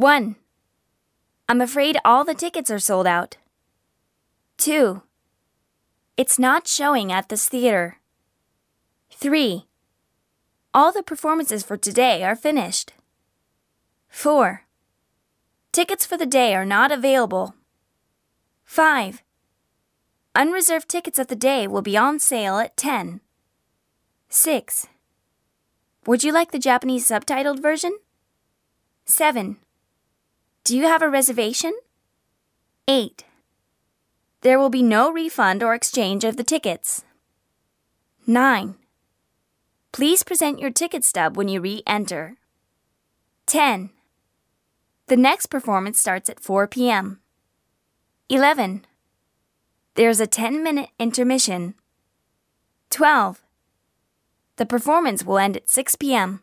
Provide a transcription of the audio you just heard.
1. I'm afraid all the tickets are sold out. 2. It's not showing at this theater. 3. All the performances for today are finished. 4. Tickets for the day are not available. 5. Unreserved tickets of the day will be on sale at 10. 6. Would you like the Japanese subtitled version? 7. Do you have a reservation? 8. There will be no refund or exchange of the tickets. 9. Please present your ticket stub when you re enter. 10. The next performance starts at 4 p.m. 11. There's a 10 minute intermission. 12. The performance will end at 6 p.m.